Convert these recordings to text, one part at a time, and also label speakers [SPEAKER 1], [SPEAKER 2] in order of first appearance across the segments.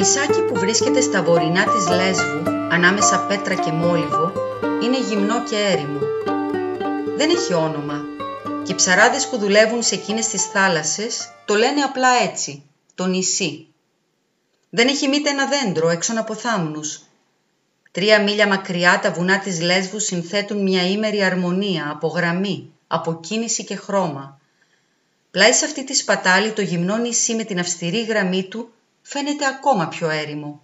[SPEAKER 1] νησάκι που βρίσκεται στα βορεινά της Λέσβου, ανάμεσα πέτρα και μόλιβο, είναι γυμνό και έρημο. Δεν έχει όνομα και οι ψαράδες που δουλεύουν σε εκείνες τις θάλασσες το λένε απλά έτσι, το νησί. Δεν έχει μήτε ένα δέντρο έξω από θάμνους. Τρία μίλια μακριά τα βουνά της Λέσβου συνθέτουν μια ήμερη αρμονία από γραμμή, από κίνηση και χρώμα. Πλάι σε αυτή τη σπατάλη το γυμνό νησί με την αυστηρή γραμμή του φαίνεται ακόμα πιο έρημο.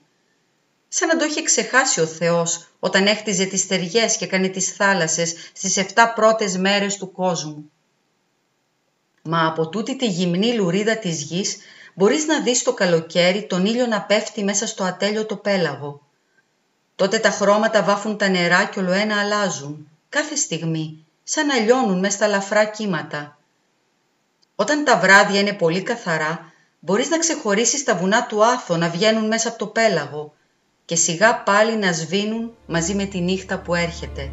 [SPEAKER 1] Σαν να το είχε ξεχάσει ο Θεός όταν έχτιζε τις στεριές και έκανε τις θάλασσες στις 7 πρώτες μέρες του κόσμου. Μα από τούτη τη γυμνή λουρίδα της γης μπορείς να δεις το καλοκαίρι τον ήλιο να πέφτει μέσα στο ατέλειωτο πέλαγο. Τότε τα χρώματα βάφουν τα νερά και ολοένα αλλάζουν, κάθε στιγμή, σαν να λιώνουν μέσα στα λαφρά κύματα. Όταν τα βράδια είναι πολύ καθαρά, μπορείς να ξεχωρίσεις τα βουνά του Άθο να βγαίνουν μέσα από το πέλαγο και σιγά πάλι να σβήνουν μαζί με τη νύχτα που έρχεται.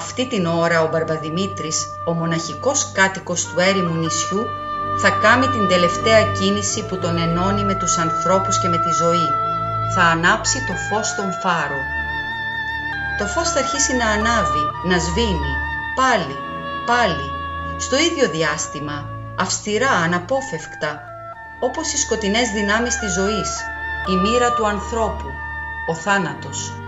[SPEAKER 1] Αυτή την ώρα ο Μπαρμπαδημήτρης, ο μοναχικός κάτοικος του έρημου νησιού, θα κάνει την τελευταία κίνηση που τον ενώνει με τους ανθρώπους και με τη ζωή. Θα ανάψει το φως στον φάρο. Το φως θα αρχίσει να ανάβει, να σβήνει, πάλι, πάλι, στο ίδιο διάστημα, αυστηρά, αναπόφευκτα, όπως οι σκοτεινές δυνάμεις της ζωής, η μοίρα του ανθρώπου, ο θάνατος.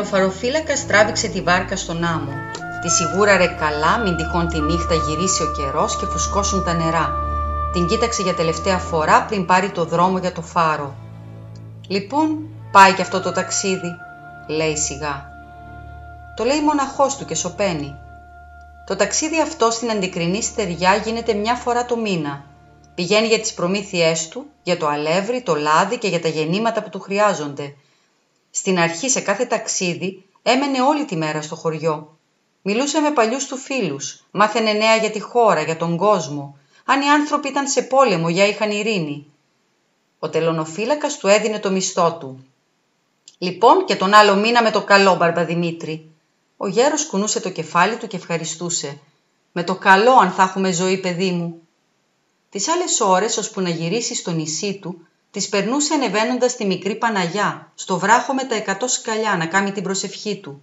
[SPEAKER 1] Ο γεροφαροφύλακας τράβηξε τη βάρκα στον άμμο. Τη σιγούραρε καλά, μην τυχόν τη νύχτα γυρίσει ο καιρός και φουσκώσουν τα νερά. Την κοίταξε για τελευταία φορά πριν πάρει το δρόμο για το φάρο. «Λοιπόν, πάει και αυτό το ταξίδι», λέει σιγά. Το λέει μοναχός του και σωπαίνει. Το ταξίδι αυτό στην αντικρινή στεριά γίνεται μια φορά το μήνα. Πηγαίνει για τις προμήθειές του, για το αλεύρι, το λάδι και για τα γεννήματα που του χρειάζονται. Στην αρχή σε κάθε ταξίδι έμενε όλη τη μέρα στο χωριό. Μιλούσε με παλιούς του φίλους, μάθαινε νέα για τη χώρα, για τον κόσμο, αν οι άνθρωποι ήταν σε πόλεμο για είχαν ειρήνη. Ο τελωνοφύλακας του έδινε το μισθό του. «Λοιπόν και τον άλλο μήνα με το καλό, Μπαρμπαδημήτρη», Ο γέρος κουνούσε το κεφάλι του και ευχαριστούσε. «Με το καλό αν θα έχουμε ζωή, παιδί μου». Τις άλλες ώρες, ώσπου να γυρίσει στο νησί του, τις περνούσε ανεβαίνοντας τη μικρή Παναγιά, στο βράχο με τα εκατό σκαλιά να κάνει την προσευχή του.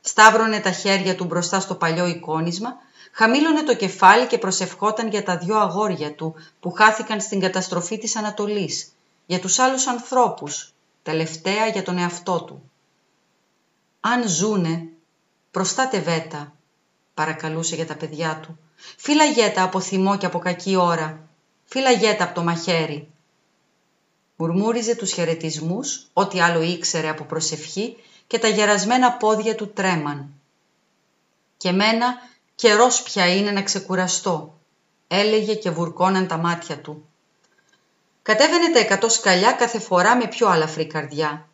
[SPEAKER 1] Σταύρωνε τα χέρια του μπροστά στο παλιό εικόνισμα, χαμήλωνε το κεφάλι και προσευχόταν για τα δυο αγόρια του που χάθηκαν στην καταστροφή της Ανατολής, για τους άλλους ανθρώπους, τελευταία για τον εαυτό του. «Αν ζούνε, προστάτευέ τα», παρακαλούσε για τα παιδιά του. «Φύλαγέ τα από θυμό και από κακή ώρα. Φύλαγέ τα από το μαχαίρι». Μουρμούριζε τους χαιρετισμούς, ό,τι άλλο ήξερε από προσευχή και τα γερασμένα πόδια του τρέμαν. «Και μένα καιρός πια είναι να ξεκουραστώ», έλεγε και βουρκώναν τα μάτια του. Κατέβαινε τα εκατό σκαλιά κάθε φορά με πιο αλαφρή καρδιά.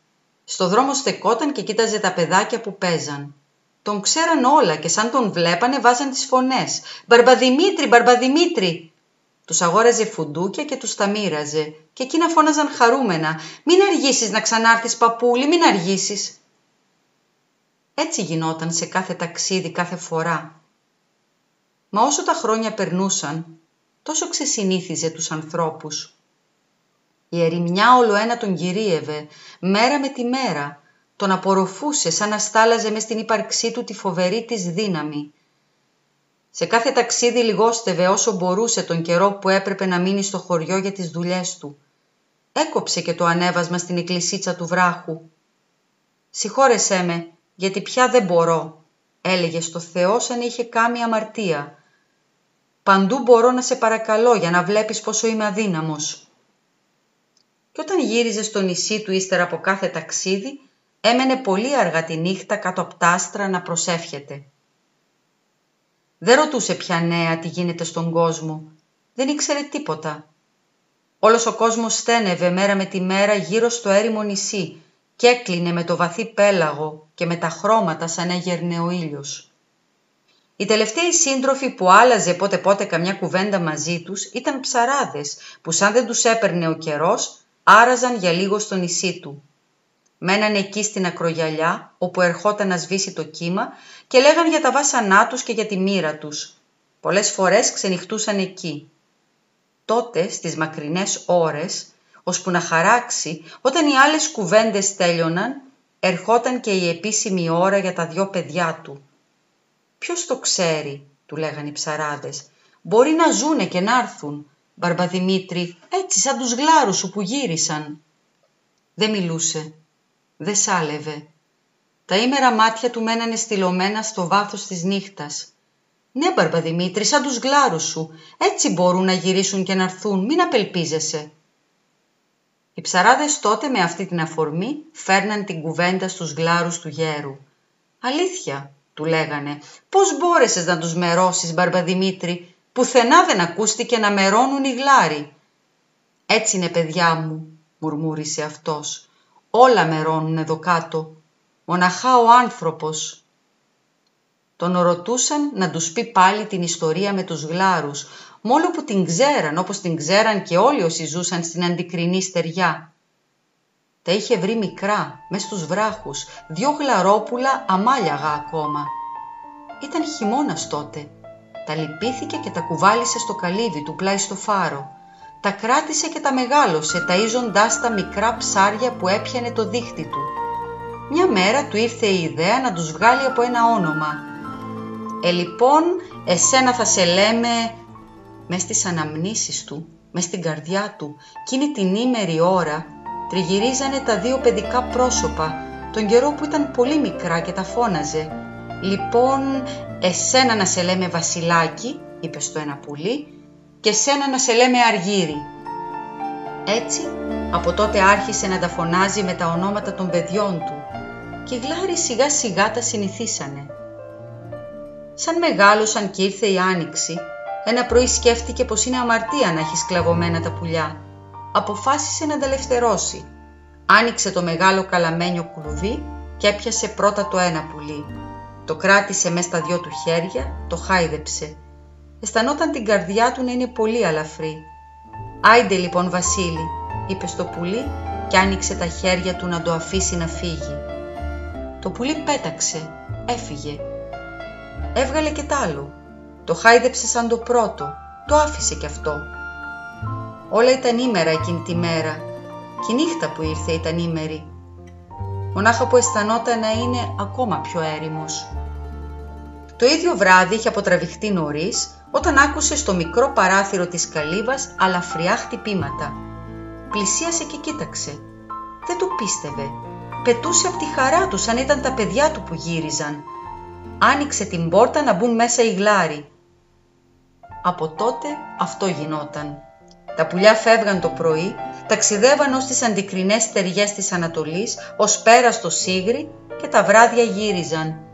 [SPEAKER 1] Στο δρόμο στεκόταν και κοίταζε τα παιδάκια που παίζαν. Τον ξέραν όλα και σαν τον βλέπανε βάζαν τις φωνές. «Μπαρμπαδημήτρη, Μπαρμπαδημήτρη!» Τους αγόραζε φουντούκια και τους τα μοίραζε και εκείνα φώναζαν χαρούμενα «Μην αργήσεις να ξανάρθεις παππούλη, μην αργήσεις!» Έτσι γινόταν σε κάθε ταξίδι κάθε φορά. Μα όσο τα χρόνια περνούσαν, τόσο ξεσυνήθιζε τους ανθρώπους. Η ερημιά όλο ένα τον κυρίευε, μέρα με τη μέρα, τον απορροφούσε σαν να στάλαζε μες στην ύπαρξή του τη φοβερή της δύναμη. Σε κάθε ταξίδι λιγόστευε όσο μπορούσε τον καιρό που έπρεπε να μείνει στο χωριό για τις δουλειές του. Έκοψε και το ανέβασμα στην εκκλησίτσα του βράχου. «Συγχώρεσέ με, γιατί πια δεν μπορώ», έλεγε στο Θεό σαν είχε κάμει αμαρτία. «Παντού μπορώ να σε παρακαλώ για να βλέπεις πόσο είμαι αδύναμος» και όταν γύριζε στο νησί του ύστερα από κάθε ταξίδι, έμενε πολύ αργά τη νύχτα κάτω από τα άστρα να προσεύχεται. Δεν ρωτούσε πια νέα τι γίνεται στον κόσμο. Δεν ήξερε τίποτα. Όλος ο κόσμος στένευε μέρα με τη μέρα γύρω στο έρημο νησί και έκλεινε με το βαθύ πέλαγο και με τα χρώματα σαν έγερνε ο ήλιος. Οι τελευταίοι σύντροφοι που άλλαζε πότε πότε καμιά κουβέντα μαζί τους ήταν ψαράδες που σαν δεν τους έπαιρνε ο καιρός άραζαν για λίγο στο νησί του. Μέναν εκεί στην ακρογιαλιά, όπου ερχόταν να σβήσει το κύμα και λέγαν για τα βάσανά τους και για τη μοίρα τους. Πολλές φορές ξενυχτούσαν εκεί. Τότε, στις μακρινές ώρες, ώσπου να χαράξει, όταν οι άλλες κουβέντες τέλειωναν, ερχόταν και η επίσημη ώρα για τα δυο παιδιά του. «Ποιος το ξέρει», του λέγαν οι ψαράδες, «μπορεί να ζούνε και να έρθουν, Μπαρμπαδημήτρη, έτσι σαν τους γλάρους σου που γύρισαν. Δεν μιλούσε, δεν σάλευε. Τα ήμερα μάτια του μένανε στυλωμένα στο βάθος της νύχτας. Ναι, Μπαρμπαδημήτρη, σαν τους γλάρους σου. Έτσι μπορούν να γυρίσουν και να έρθουν, μην απελπίζεσαι. Οι ψαράδες τότε με αυτή την αφορμή φέρναν την κουβέντα στους γλάρους του γέρου. «Αλήθεια», του λέγανε, «πώς μπόρεσες να τους μερώσεις, Μπαρμπαδημήτρη, Πουθενά δεν ακούστηκε να μερώνουν οι γλάροι. «Έτσι είναι παιδιά μου», μουρμούρισε αυτός. «Όλα μερώνουν εδώ κάτω. Μοναχά ο άνθρωπος». Τον ρωτούσαν να τους πει πάλι την ιστορία με τους γλάρους, μόνο που την ξέραν όπως την ξέραν και όλοι όσοι ζούσαν στην αντικρινή στεριά. Τα είχε βρει μικρά, μες στους βράχους, δυο γλαρόπουλα αμάλιαγα ακόμα. Ήταν χειμώνας τότε τα λυπήθηκε και τα κουβάλισε στο καλύβι του πλάι στο φάρο. Τα κράτησε και τα μεγάλωσε, ταΐζοντάς τα μικρά ψάρια που έπιανε το δίχτυ του. Μια μέρα του ήρθε η ιδέα να τους βγάλει από ένα όνομα. «Ε, λοιπόν, εσένα θα σε λέμε...» Μες στις αναμνήσεις του, μες στην καρδιά του, εκείνη την ήμερη ώρα, τριγυρίζανε τα δύο παιδικά πρόσωπα, τον καιρό που ήταν πολύ μικρά και τα φώναζε. «Λοιπόν, «Εσένα να σε λέμε Βασιλάκι», είπε στο ένα πουλί, «και σένα να σε λέμε Αργύρι». Έτσι, από τότε άρχισε να τα φωνάζει με τα ονόματα των παιδιών του και οι γλάροι σιγά σιγά τα συνηθίσανε. Σαν μεγάλωσαν και ήρθε η άνοιξη, ένα πρωί σκέφτηκε πως είναι αμαρτία να έχει σκλαβωμένα τα πουλιά. Αποφάσισε να τα ελευθερώσει. Άνοιξε το μεγάλο καλαμένιο κουλουβί και έπιασε πρώτα το ένα πουλί. Το κράτησε μέσα στα δυο του χέρια, το χάιδεψε. Αισθανόταν την καρδιά του να είναι πολύ αλαφρύ. «Άιντε λοιπόν Βασίλη», είπε στο πουλί και άνοιξε τα χέρια του να το αφήσει να φύγει. Το πουλί πέταξε έφυγε. Έβγαλε και τ' άλλο. Το χάιδεψε σαν το πρώτο. Το άφησε κι αυτό. Όλα ήταν ήμερα εκείνη τη μέρα. Και η νύχτα που ήρθε ήταν ήμερη. Μονάχα που αισθανόταν να είναι ακόμα πιο έρημος. Το ίδιο βράδυ είχε αποτραβηχτεί νωρίς όταν άκουσε στο μικρό παράθυρο της καλύβας αλαφριά χτυπήματα. Πλησίασε και κοίταξε. Δεν το πίστευε. Πετούσε από τη χαρά τους σαν ήταν τα παιδιά του που γύριζαν. Άνοιξε την πόρτα να μπουν μέσα οι γλάροι. Από τότε αυτό γινόταν. Τα πουλιά φεύγαν το πρωί, ταξιδεύαν ως τις αντικρινές στεριές της Ανατολής, ως πέρα στο Σίγρη και τα βράδια γύριζαν.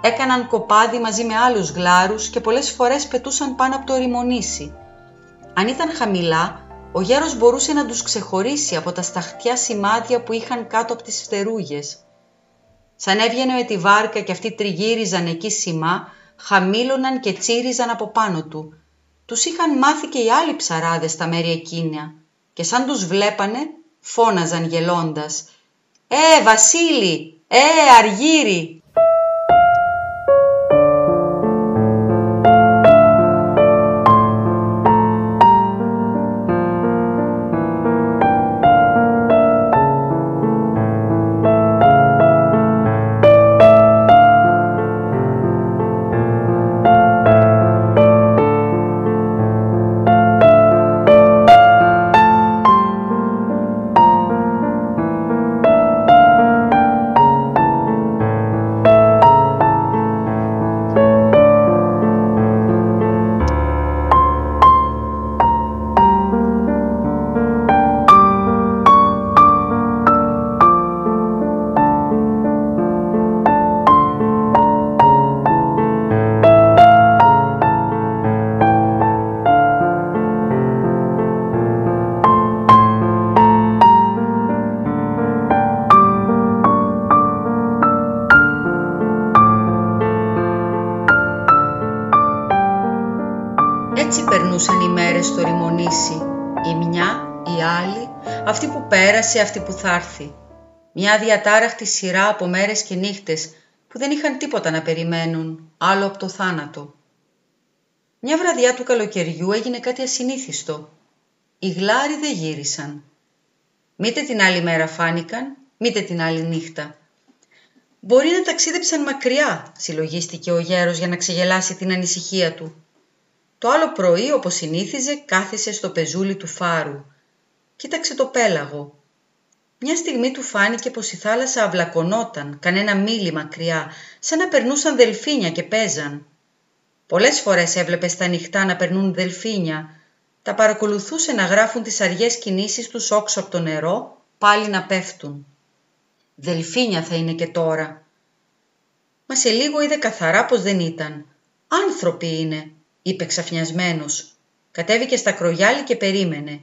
[SPEAKER 1] Έκαναν κοπάδι μαζί με άλλους γλάρους και πολλές φορές πετούσαν πάνω από το ρημονήσι. Αν ήταν χαμηλά, ο γέρος μπορούσε να τους ξεχωρίσει από τα σταχτιά σημάδια που είχαν κάτω από τις φτερούγες. Σαν έβγαινε τη βάρκα και αυτοί τριγύριζαν εκεί σημά, χαμήλωναν και τσίριζαν από πάνω του. Τους είχαν μάθει και οι άλλοι ψαράδες στα μέρη εκείνα και σαν τους βλέπανε φώναζαν γελώντας «Ε, Βασίλη! Ε, Αργύρι!» Έτσι περνούσαν οι μέρες στο ρημονήσι. Η μια, η άλλη, αυτή που πέρασε, αυτή που θα έρθει. Μια διατάραχτη σειρά από μέρες και νύχτες που δεν είχαν τίποτα να περιμένουν, άλλο από το θάνατο. Μια βραδιά του καλοκαιριού έγινε κάτι ασυνήθιστο. Οι γλάροι δεν γύρισαν. Μήτε την άλλη μέρα φάνηκαν, μήτε την άλλη νύχτα. Μπορεί να ταξίδεψαν μακριά, συλλογίστηκε ο γέρος για να ξεγελάσει την ανησυχία του. Το άλλο πρωί, όπως συνήθιζε, κάθισε στο πεζούλι του φάρου. Κοίταξε το πέλαγο. Μια στιγμή του φάνηκε πως η θάλασσα αυλακωνόταν, κανένα μίλι μακριά, σαν να περνούσαν δελφίνια και παίζαν. Πολλές φορές έβλεπες στα νυχτά να περνούν δελφίνια. Τα παρακολουθούσε να γράφουν τις αργές κινήσεις τους όξω από το νερό, πάλι να πέφτουν. Δελφίνια θα είναι και τώρα. Μα σε λίγο είδε καθαρά πως δεν ήταν. Άνθρωποι είναι, είπε ξαφνιασμένος. Κατέβηκε στα κρογιάλι και περίμενε.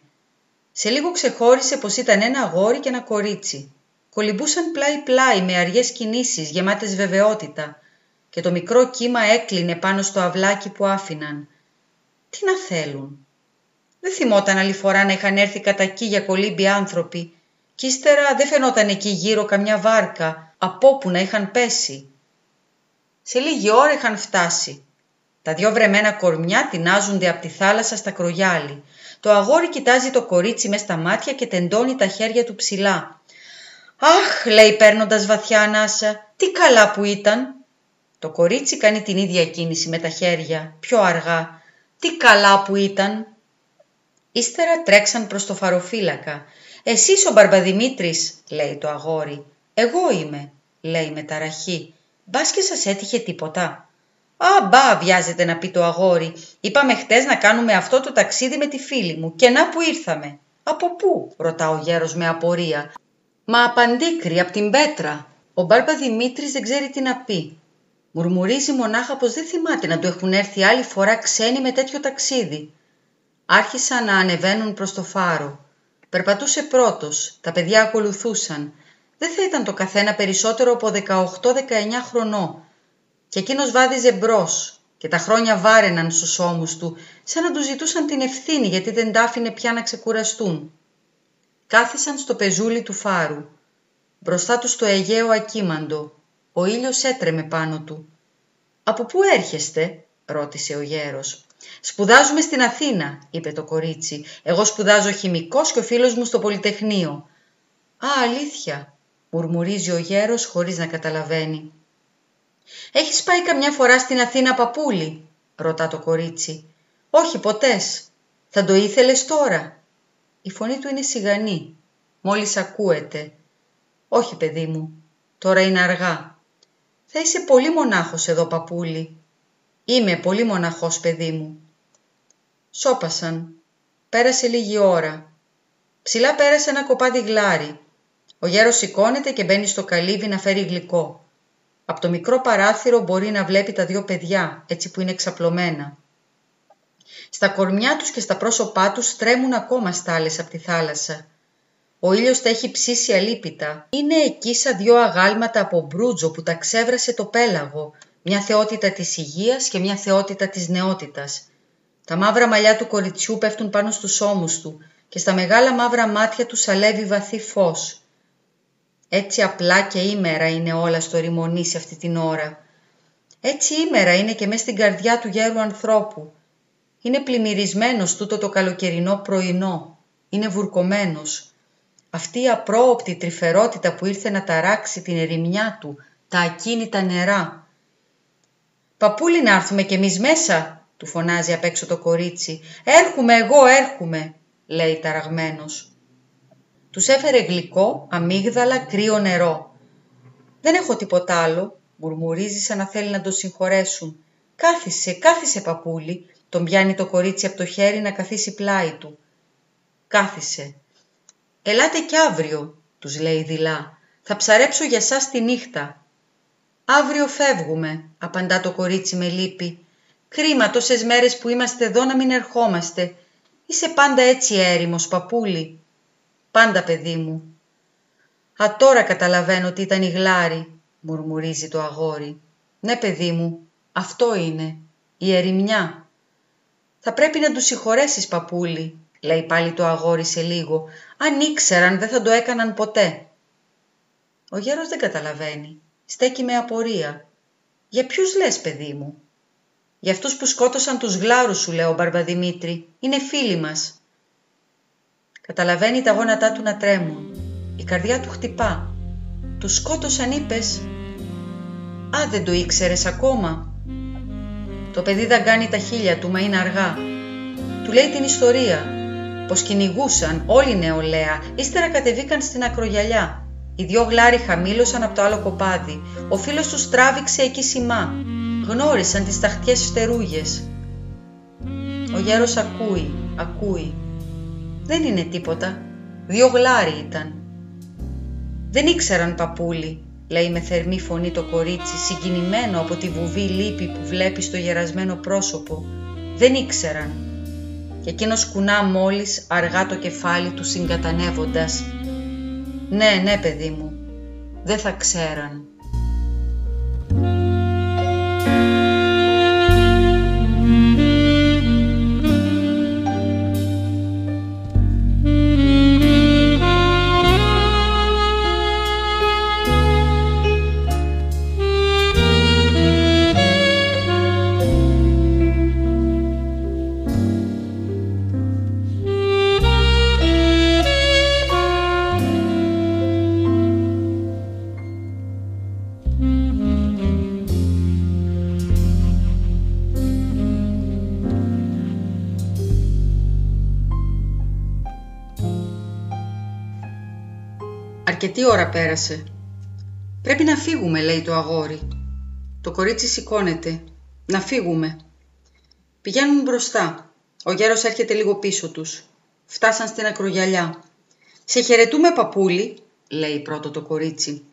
[SPEAKER 1] Σε λίγο ξεχώρισε πως ήταν ένα αγόρι και ένα κορίτσι. Κολυμπούσαν πλάι-πλάι με αργές κινήσεις γεμάτες βεβαιότητα και το μικρό κύμα έκλεινε πάνω στο αυλάκι που άφηναν. Τι να θέλουν; Δεν θυμόταν άλλη φορά να είχαν έρθει κατά εκεί για κολύμπι άνθρωποι κι ύστερα δεν φαινόταν εκεί γύρω καμιά βάρκα από όπου να είχαν πέσει. Σε λίγη ώρα είχαν φτάσει τα δυο βρεμένα κορμιά τεινάζονται από τη θάλασσα στα κρογιάλι. Το αγόρι κοιτάζει το κορίτσι μες στα μάτια και τεντώνει τα χέρια του ψηλά. «Αχ», λέει παίρνοντας βαθιά ανάσα, «τι καλά που ήταν». Το κορίτσι κάνει την ίδια κίνηση με τα χέρια, πιο αργά. «Τι καλά που ήταν». Ύστερα τρέξαν προς το φαροφύλακα. «Εσείς ο Μπαρμπαδημήτρης», λέει το αγόρι. «Εγώ είμαι», λέει με ταραχή. «Μπας και σας έτυχε τίποτα». «Α, μπα», βιάζεται να πει το αγόρι. «Είπαμε χτες να κάνουμε αυτό το ταξίδι με τη φίλη μου και να που ήρθαμε». «Από πού» ρωτά ο γέρος με απορία. «Μα απαντήκρι, από την πέτρα». Ο Μπάρμπα Δημήτρης δεν ξέρει τι να πει. Μουρμουρίζει μονάχα πως δεν θυμάται να του έχουν έρθει άλλη φορά ξένοι με τέτοιο ταξίδι. Άρχισαν να ανεβαίνουν προς το φάρο. Περπατούσε πρώτος, τα παιδιά ακολουθούσαν. Δεν θα ήταν το καθένα περισσότερο από 18-19 χρονών και εκείνος βάδιζε μπρος και τα χρόνια βάρεναν στους ώμους του, σαν να του ζητούσαν την ευθύνη γιατί δεν τα άφηνε πια να ξεκουραστούν. Κάθισαν στο πεζούλι του φάρου. Μπροστά τους το Αιγαίο ακίμαντο. Ο ήλιος έτρεμε πάνω του. «Από πού έρχεστε» ρώτησε ο γέρος. «Σπουδάζουμε στην Αθήνα», είπε το κορίτσι. «Εγώ σπουδάζω χημικός και ο φίλος μου στο Πολυτεχνείο». «Α, αλήθεια», μουρμουρίζει ο γέρος χωρίς να καταλαβαίνει. «Έχεις πάει καμιά φορά στην Αθήνα, παππούλη» ρωτά το κορίτσι. «Όχι, ποτές. Θα το ήθελες τώρα». Η φωνή του είναι σιγανή. Μόλις ακούεται. «Όχι, παιδί μου. Τώρα είναι αργά. Θα είσαι πολύ μονάχος εδώ, παππούλη. Είμαι πολύ μοναχός, παιδί μου». Σώπασαν. Πέρασε λίγη ώρα. Ψηλά πέρασε ένα κοπάδι γλάρι. Ο γέρος σηκώνεται και μπαίνει στο καλύβι να φέρει γλυκό. Από το μικρό παράθυρο μπορεί να βλέπει τα δύο παιδιά, έτσι που είναι εξαπλωμένα. Στα κορμιά τους και στα πρόσωπά τους τρέμουν ακόμα στάλες από τη θάλασσα. Ο ήλιος τα έχει ψήσει αλίπητα. Είναι εκεί σαν δυο αγάλματα από μπρούτζο που τα ξέβρασε το πέλαγο, μια θεότητα της υγείας και μια θεότητα της νεότητας. Τα μαύρα μαλλιά του κοριτσιού πέφτουν πάνω στους ώμους του και στα μεγάλα μαύρα μάτια του σαλεύει βαθύ φως. Έτσι απλά και ήμερα είναι όλα στο ρημονί σε αυτή την ώρα. Έτσι ήμερα είναι και μέσα στην καρδιά του γέρου ανθρώπου. Είναι πλημμυρισμένος τούτο το καλοκαιρινό πρωινό. Είναι βουρκωμένος. Αυτή η απρόοπτη τρυφερότητα που ήρθε να ταράξει την ερημιά του, τα ακίνητα νερά. «Παππούλη να έρθουμε κι εμείς μέσα», του φωνάζει απ' έξω το κορίτσι. «Έρχομαι εγώ, έρχομαι», λέει ταραγμένος. Τους έφερε γλυκό, αμύγδαλα, κρύο νερό. «Δεν έχω τίποτα άλλο», μουρμουρίζεις σαν να θέλει να το συγχωρέσουν. «Κάθισε, κάθισε παππούλη», τον πιάνει το κορίτσι από το χέρι να καθίσει πλάι του. Κάθισε. «Ελάτε κι αύριο», τους λέει δειλά. «Θα ψαρέψω για σας τη νύχτα». «Αύριο φεύγουμε», απαντά το κορίτσι με λύπη. «Κρίμα τόσες μέρες που είμαστε εδώ να μην ερχόμαστε. Είσαι πάντα έτσι έρημος, παππούλη. Πάντα παιδί μου. «Α, τώρα καταλαβαίνω ότι ήταν η γλάρη», μουρμουρίζει το αγόρι. «Ναι, παιδί μου, αυτό είναι, η ερημιά». «Θα πρέπει να τους συγχωρέσεις, παππούλη», λέει πάλι το αγόρι σε λίγο. «Αν ήξεραν δεν θα το έκαναν ποτέ». Ο γέρος δεν καταλαβαίνει. Στέκει με απορία. «Για ποιους λες, παιδί μου» Για αυτούς που σκότωσαν τους γλάρους σου, λέει ο Μπαρμπαδημήτρη. Είναι φίλοι μας. Καταλαβαίνει τα γόνατά του να τρέμουν. Η καρδιά του χτυπά. Του σκότωσαν είπες. Α, δεν το ήξερες ακόμα. Το παιδί δαγκάνει τα χείλια του, μα είναι αργά. Του λέει την ιστορία. Πως κυνηγούσαν όλη νεολαία, ύστερα κατεβήκαν στην ακρογιαλιά. Οι δυο γλάροι χαμήλωσαν από το άλλο κοπάδι. Ο φίλος τους τράβηξε εκεί σημά. Γνώρισαν τις ταχτιές φτερούγες. Ο γέρος ακούει, ακούει. Δεν είναι τίποτα. Δύο γλάρι ήταν. Δεν ήξεραν παππούλι, λέει με θερμή φωνή το κορίτσι, συγκινημένο από τη βουβή λύπη που βλέπει στο γερασμένο πρόσωπο. Δεν ήξεραν. Και εκείνος κουνά μόλις αργά το κεφάλι του συγκατανεύοντας. Ναι, ναι παιδί μου, δεν θα ξέραν. Ώρα πέρασε. Πρέπει να φύγουμε, λέει το αγόρι. Το κορίτσι σηκώνεται. Να φύγουμε. Πηγαίνουν μπροστά. Ο γέρος έρχεται λίγο πίσω τους. Φτάσαν στην ακρογιαλιά. «Σε χαιρετούμε, παππούλη», λέει πρώτο το κορίτσι.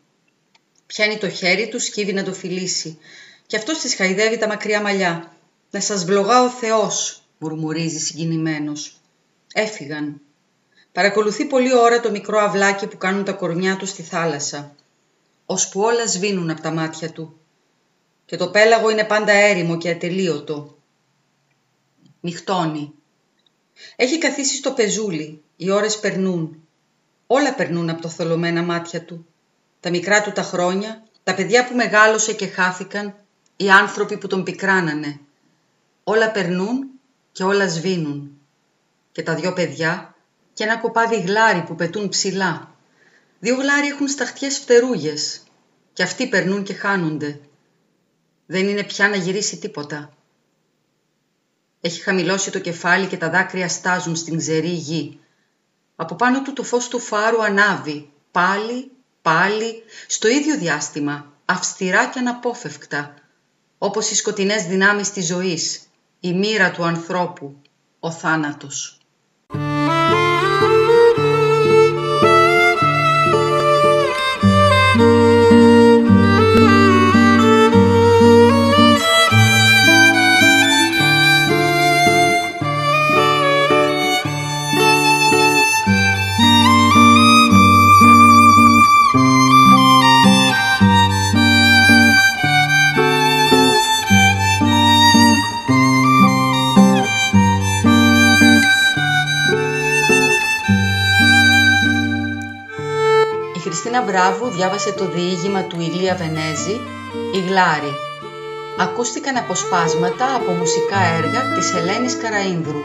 [SPEAKER 1] Πιάνει το χέρι του, σκύβει να το φιλήσει. Και αυτός της χαϊδεύει τα μακριά μαλλιά. «Να σας βλογά ο Θεός», μουρμουρίζει συγκινημένος. Έφυγαν. Παρακολουθεί πολλή ώρα το μικρό αυλάκι που κάνουν τα κορμιά του στη θάλασσα, ώσπου όλα σβήνουν από τα μάτια του. Και το πέλαγο είναι πάντα έρημο και ατελείωτο. Νυχτώνει. Έχει καθίσει στο πεζούλι, οι ώρες περνούν. Όλα περνούν από το θολωμένα μάτια του. Τα μικρά του τα χρόνια, Τα παιδιά που μεγάλωσε και χάθηκαν, οι άνθρωποι που τον πικράνανε. Όλα περνούν και όλα σβήνουν. Και τα δυο παιδιά και ένα κοπάδι γλάρι που πετούν ψηλά. Δύο γλάρι έχουν σταχτιές φτερούγες και αυτοί περνούν και χάνονται. Δεν είναι πια να γυρίσει τίποτα. Έχει χαμηλώσει το κεφάλι και τα δάκρυα στάζουν στην ξερή γη. Από πάνω του το φως του φάρου ανάβει, πάλι, πάλι, στο ίδιο διάστημα, αυστηρά και αναπόφευκτα, όπως οι σκοτεινές δυνάμεις της ζωής, η μοίρα του ανθρώπου, ο θάνατος. Διάβασε το διήγημα του Ηλία Βενέζη «Η Γλάρη». Ακούστηκαν αποσπάσματα από μουσικά έργα της Ελένης Καραΐνδρου.